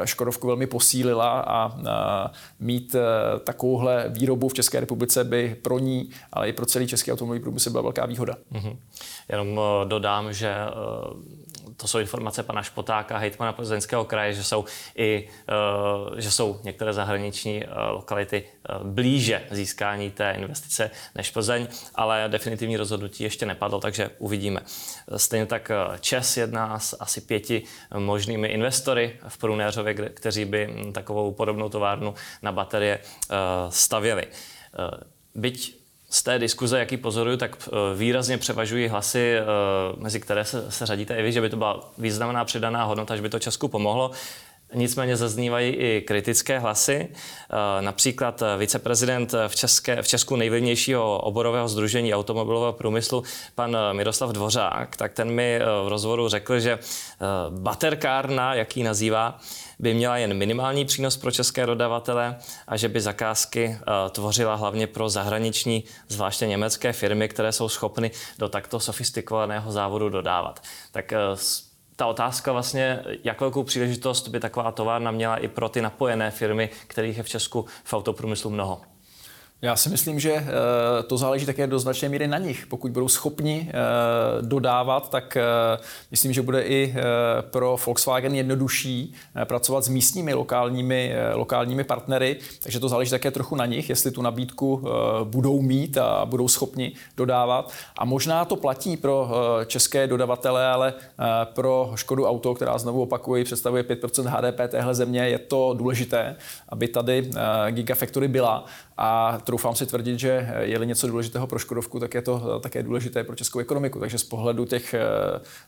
Škodovku velmi posílila a mít e, takovouhle výrobu v České republice by pro ní, ale i pro celý český automobilový průmysl byla velká výhoda. Mm-hmm. Jenom dodám, že to jsou informace pana Špotáka, hejtmana Plzeňského kraje, že jsou i eh, že jsou některé zahraniční eh, lokality eh, blíže získání té investice než Plzeň, ale definitivní rozhodnutí ještě nepadlo, takže uvidíme. Stejně tak Čes jedná s asi pěti možnými investory v Prunéřově, kteří by hm, takovou podobnou továrnu na baterie stavěli. Byť z té diskuze, jaký pozoruju, tak eh, výrazně převažují hlasy, eh, mezi které se, se řadíte i vy, že by to byla významná přidaná hodnota, že by to Česku pomohlo. Nicméně zaznívají i kritické hlasy. Eh, například viceprezident v, České, v Česku nejvlivnějšího oborového združení automobilového průmyslu, pan Miroslav Dvořák, tak ten mi v rozhovoru řekl, že baterkárna, jaký nazývá, by měla jen minimální přínos pro české dodavatele a že by zakázky eh, tvořila hlavně pro zahraniční, zvláště německé firmy, které jsou schopny do takto sofistikovaného závodu dodávat. Tak eh, ta otázka vlastně, jak velkou příležitost by taková továrna měla i pro ty napojené firmy, kterých je v Česku v autoprůmyslu mnoho. Já si myslím, že eh, to záleží také do značné míry na nich. Pokud budou schopni eh, dodávat, tak eh, myslím, že bude i pro Volkswagen jednodušší pracovat s místními lokálními, lokálními partnery, takže to záleží také trochu na nich, jestli tu nabídku budou mít a budou schopni dodávat. A možná to platí pro české dodavatele, ale pro Škodu Auto, která znovu opakuji, představuje 5% HDP téhle země, je to důležité, aby tady Gigafactory byla a troufám si tvrdit, že je-li něco důležitého pro Škodovku, tak je to také důležité pro českou ekonomiku. Takže z pohledu těch eh,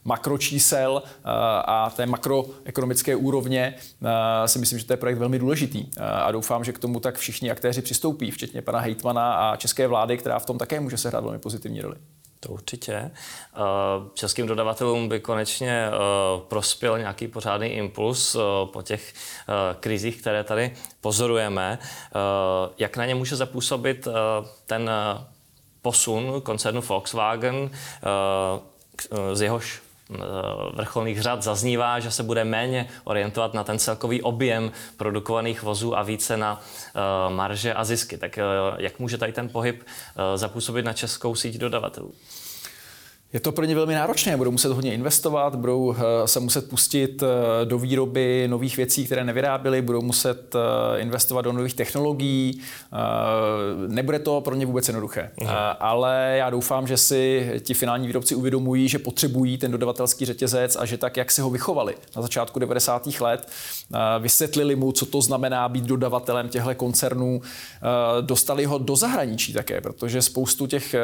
makročísel eh, a té makroekonomické úrovně eh, si myslím, že to je projekt velmi důležitý. A doufám, že k tomu tak všichni aktéři přistoupí, včetně pana Hejtmana a české vlády, která v tom také může sehrát velmi pozitivní roli. To určitě. Eh, českým dodavatelům by konečně eh, prospěl nějaký pořádný impuls eh, po těch krizích, které tady pozorujeme. Jak na ně může zapůsobit ten posun koncernu Volkswagen, z jehož vrcholných řad zaznívá, že se bude méně orientovat na ten celkový objem produkovaných vozů a více na marže a zisky. Tak jak může tady ten pohyb zapůsobit na českou síť dodavatelů? Je to pro ně velmi náročné, budou muset hodně investovat, budou eh, se muset pustit eh, do výroby nových věcí, které nevyráběli, budou muset eh, investovat do nových technologií. Nebude to pro ně vůbec jednoduché. Aha. Ale já doufám, že si ti finální výrobci uvědomují, že potřebují ten dodavatelský řetězec a že tak, jak si ho vychovali na začátku 90. let, vysvětlili mu, co to znamená být dodavatelem těchto koncernů, dostali ho do zahraničí také, protože spoustu těch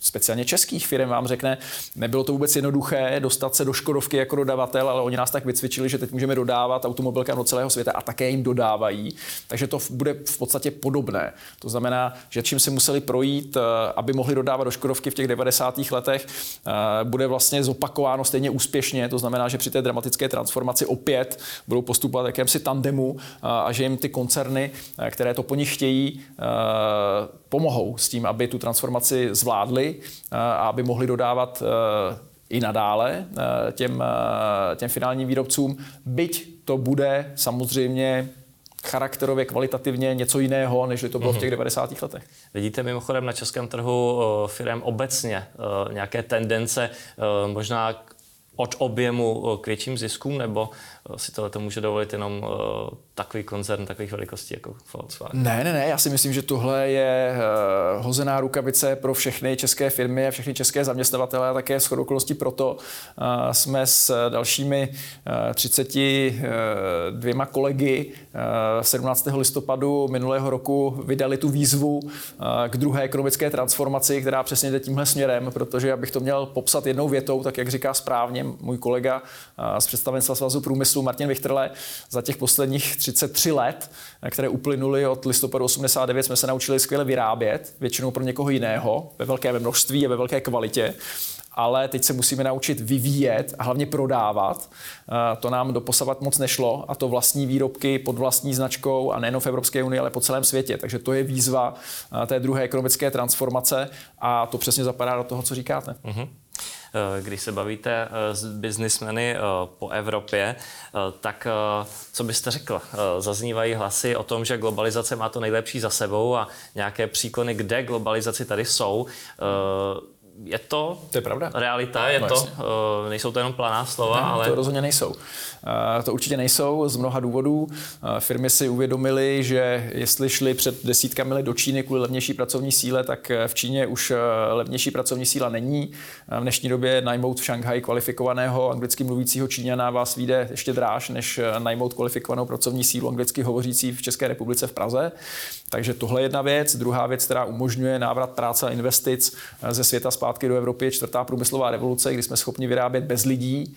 speciálně českých firm vám řekne, Nebylo to vůbec jednoduché dostat se do Škodovky jako dodavatel, ale oni nás tak vycvičili, že teď můžeme dodávat automobilkám do celého světa a také jim dodávají. Takže to bude v podstatě podobné. To znamená, že čím se museli projít, eh, aby mohli dodávat do Škodovky v těch 90. letech, eh, bude vlastně zopakováno stejně úspěšně. To znamená, že při té dramatické transformaci opět budou postupovat jakémsi tandemu eh, a že jim ty koncerny, které to po nich chtějí, pomohou s tím, aby tu transformaci zvládli a aby mohli dodávat Eh, i nadále eh, těm, eh, těm finálním výrobcům, byť to bude samozřejmě charakterově, kvalitativně něco jiného, než to bylo mm-hmm. v těch 90. Mhm. letech. Vidíte mimochodem na českém trhu firm obecně nějaké tendence možná od objemu k větším ziskům, nebo si tohle to může dovolit jenom uh, takový koncern takových velikostí jako Volkswagen. Ne, ne, ne, já si myslím, že tohle je uh, hozená rukavice pro všechny české firmy a všechny české zaměstnavatele a také s okolností proto jsme s dalšími uh, 32 kolegy uh, 17. listopadu minulého roku vydali tu výzvu k druhé ekonomické transformaci, která přesně jde tímhle směrem, protože abych to měl popsat jednou větou, tak jak říká správně můj kolega z představenstva Svazu průmyslu, průmyslu Martin Vichterle za těch posledních 33 let, které uplynuly od listopadu 89, jsme se naučili skvěle vyrábět, většinou pro někoho jiného, ve velké množství a ve velké kvalitě ale teď se musíme naučit vyvíjet a hlavně prodávat. To nám doposavat moc nešlo a to vlastní výrobky pod vlastní značkou a nejen v Evropské unii, ale po celém světě. Takže to je výzva té druhé ekonomické transformace a to přesně zapadá do toho, co říkáte. Uh-huh. Eh, když se bavíte eh, s biznismeny eh, po Evropě, tak co byste řekl? Zaznívají hlasy o tom, že globalizace má to nejlepší za sebou a nějaké příklony, kde globalizaci tady jsou. Je to, to je pravda. realita, je no, to, jasně. nejsou to jenom planá slova, ne, ale... To rozhodně nejsou. To určitě nejsou z mnoha důvodů. Firmy si uvědomily, že jestli šli před desítkami let do Číny kvůli levnější pracovní síle, tak v Číně už levnější pracovní síla není. V dnešní době najmout v Šanghaji kvalifikovaného anglicky mluvícího Číňana vás vyjde ještě dráž, než najmout kvalifikovanou pracovní sílu anglicky hovořící v České republice v Praze. Takže tohle je jedna věc. Druhá věc, která umožňuje návrat práce a investic ze světa zpátky do Evropy, je čtvrtá průmyslová revoluce, kdy jsme schopni vyrábět bez lidí.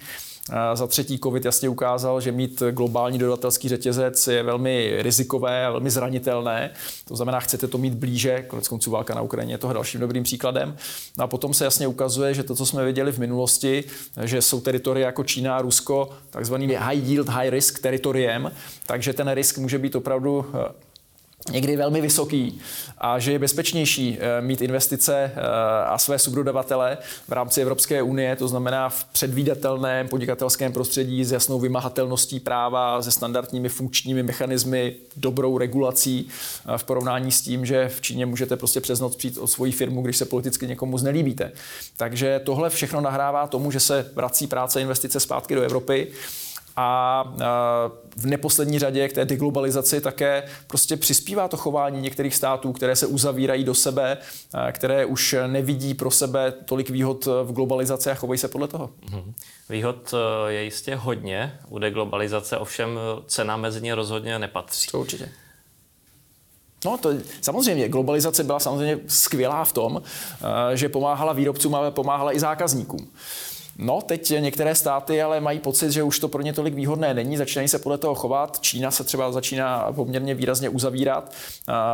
Za třetí, COVID jasně ukázal, že mít globální dodatelský řetězec je velmi rizikové a velmi zranitelné. To znamená, chcete to mít blíže, konec konců válka na Ukrajině je toho dalším dobrým příkladem. No a potom se jasně ukazuje, že to, co jsme viděli v minulosti, že jsou teritoria jako Čína a Rusko takzvaným high yield, high risk teritoriem, takže ten risk může být opravdu někdy velmi vysoký a že je bezpečnější eh, mít investice eh, a své subdodavatele v rámci Evropské unie, to znamená v předvídatelném podnikatelském prostředí s jasnou vymahatelností práva, se standardními funkčními mechanismy, dobrou regulací eh, v porovnání s tím, že v Číně můžete prostě přes noc přijít o svoji firmu, když se politicky někomu znelíbíte. Takže tohle všechno nahrává tomu, že se vrací práce investice zpátky do Evropy a v neposlední řadě k té deglobalizaci také prostě přispívá to chování některých států, které se uzavírají do sebe, které už nevidí pro sebe tolik výhod v globalizaci a chovají se podle toho. Mhm. Výhod e, je jistě hodně u deglobalizace, ovšem cena mezi ně rozhodně nepatří. To určitě. No, to samozřejmě. Globalizace byla samozřejmě skvělá v tom, e, že pomáhala výrobcům, ale pomáhala i zákazníkům. No, teď některé státy ale mají pocit, že už to pro ně tolik výhodné není, začínají se podle toho chovat. Čína se třeba začíná poměrně výrazně uzavírat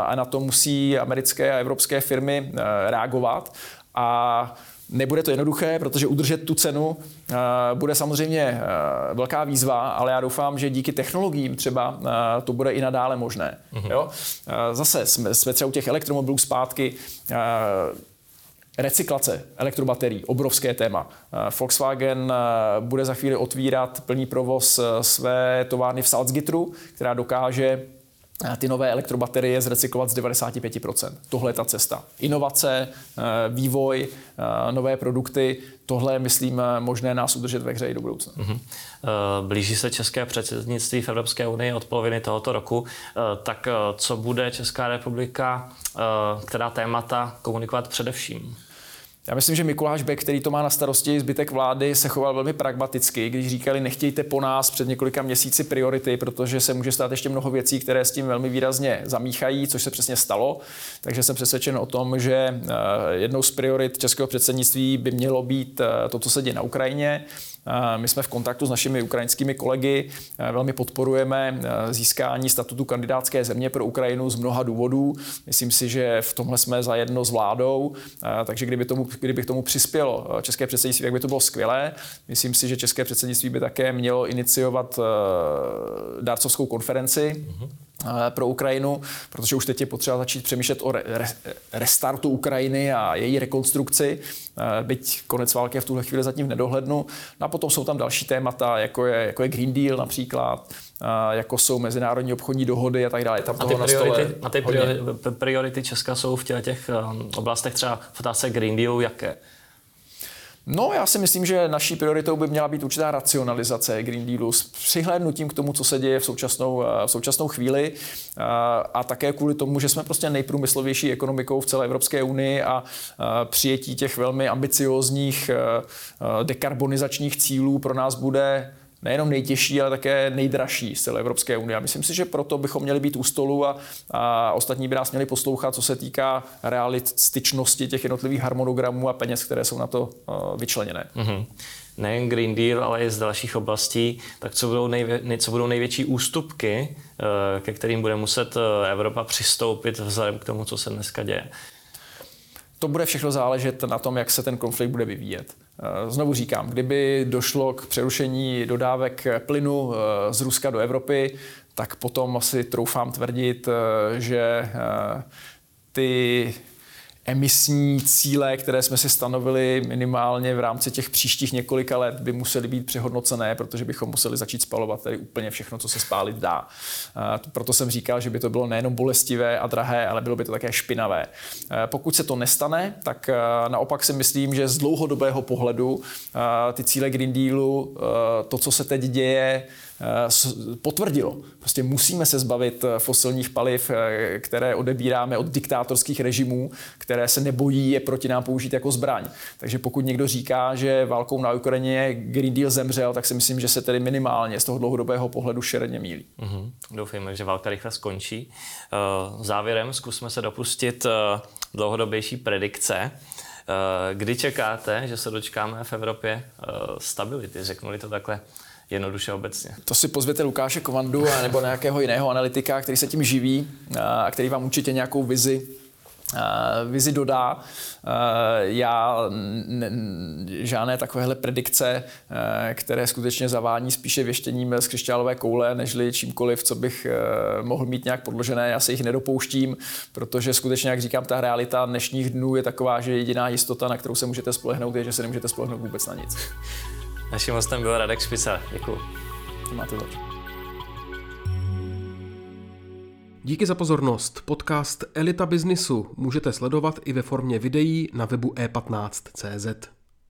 a na to musí americké a evropské firmy reagovat. A Nebude to jednoduché, protože udržet tu cenu bude samozřejmě velká výzva, ale já doufám, že díky technologiím třeba to bude i nadále možné. Mm-hmm. Jo? Zase jsme, jsme třeba u těch elektromobilů zpátky. Recyklace elektrobaterií, obrovské téma. Eh, Volkswagen eh, bude za chvíli otvírat plný provoz eh, své továrny v Salzgitteru, která dokáže ty nové elektrobaterie zrecyklovat z 95%. Tohle je ta cesta. Inovace, vývoj, nové produkty, tohle je, myslím, možné nás udržet ve hře i do budoucna. Mm-hmm. Blíží se české předsednictví v Evropské unii od poloviny tohoto roku. Tak co bude Česká republika, která témata komunikovat především? Já myslím, že Mikuláš Beck, který to má na starosti, zbytek vlády, se choval velmi pragmaticky, když říkali, nechtějte po nás před několika měsíci priority, protože se může stát ještě mnoho věcí, které s tím velmi výrazně zamíchají, což se přesně stalo. Takže jsem přesvědčen o tom, že eh, jednou z priorit českého předsednictví by mělo být eh, to, co se děje na Ukrajině. My jsme v kontaktu s našimi ukrajinskými kolegy, velmi podporujeme získání statutu kandidátské země pro Ukrajinu z mnoha důvodů. Myslím si, že v tomhle jsme zajedno s vládou, takže kdyby, tomu, kdyby k tomu přispělo české předsednictví, tak by to bylo skvělé. Myslím si, že české předsednictví by také mělo iniciovat dárcovskou konferenci. Mm-hmm pro Ukrajinu, protože už teď je potřeba začít přemýšlet o re, re, restartu Ukrajiny a její rekonstrukci, byť konec války je v tuhle chvíli zatím v nedohlednu. No a potom jsou tam další témata, jako je, jako je Green Deal například, jako jsou mezinárodní obchodní dohody a tak dále. Tam a ty priority, a ty priority, priority Česka jsou v těch oblastech třeba v otázce Green Dealu jaké? No, já si myslím, že naší prioritou by měla být určitá racionalizace Green Dealu s přihlédnutím k tomu, co se děje v současnou, eh, v současnou chvíli a, eh, a také kvůli tomu, že jsme prostě nejprůmyslovější ekonomikou v celé Evropské unii a, a eh, přijetí těch velmi ambiciózních dekarbonizačních cílů pro nás bude nejenom nejtěžší, ale také nejdražší z celé Evropské unie. A myslím si, že proto bychom měli být u stolu a, a ostatní by nás měli poslouchat, co se týká realističnosti těch jednotlivých harmonogramů a peněz, které jsou na to uh, vyčleněné. Mm-hmm nejen Green Deal, ale i z dalších oblastí, tak co budou, nejvě, co budou největší ústupky, uh, ke kterým bude muset uh, Evropa přistoupit vzhledem k tomu, co se dneska děje? To bude všechno záležet na tom, jak se ten konflikt bude vyvíjet. Eh, znovu říkám, kdyby došlo k přerušení dodávek plynu eh, z Ruska do Evropy, tak potom asi troufám tvrdit, eh, že ty emisní cíle, které jsme si stanovili minimálně v rámci těch příštích několika let, by musely být přehodnocené, protože bychom museli začít spalovat tady úplně všechno, co se spálit dá. Proto jsem říkal, že by to bylo nejenom bolestivé a drahé, ale bylo by to také špinavé. Pokud se to nestane, tak naopak si myslím, že z dlouhodobého pohledu ty cíle Green Dealu, to, co se teď děje, potvrdilo. Prostě musíme se zbavit eh, fosilních paliv, eh, které odebíráme od diktátorských režimů, které se nebojí je proti nám použít jako zbraň. Takže pokud někdo říká, že válkou na Ukrajině Green Deal zemřel, tak si myslím, že se tedy minimálně z toho dlouhodobého pohledu šeredně mílí. Mm-hmm. Doufejme, že válka rychle skončí. Závěrem zkusme se dopustit dlouhodobější predikce. Kdy čekáte, že se dočkáme v Evropě stability? Řeknuli to takhle jednoduše obecně. To si pozvěte Lukáše Kovandu nebo nějakého jiného analytika, který se tím živí a který vám určitě nějakou vizi vizi dodá. Já žádné takovéhle predikce, které skutečně zavání spíše věštěním z křišťálové koule, nežli čímkoliv, co bych mohl mít nějak podložené. Já se jich nedopouštím, protože skutečně, jak říkám, ta realita dnešních dnů je taková, že jediná jistota, na kterou se můžete spolehnout, je, že se nemůžete spolehnout vůbec na nic. Naším hostem byl Radek Špica. Děkuji. Máte zač. Díky za pozornost. Podcast Elita Biznisu můžete sledovat i ve formě videí na webu e15.cz.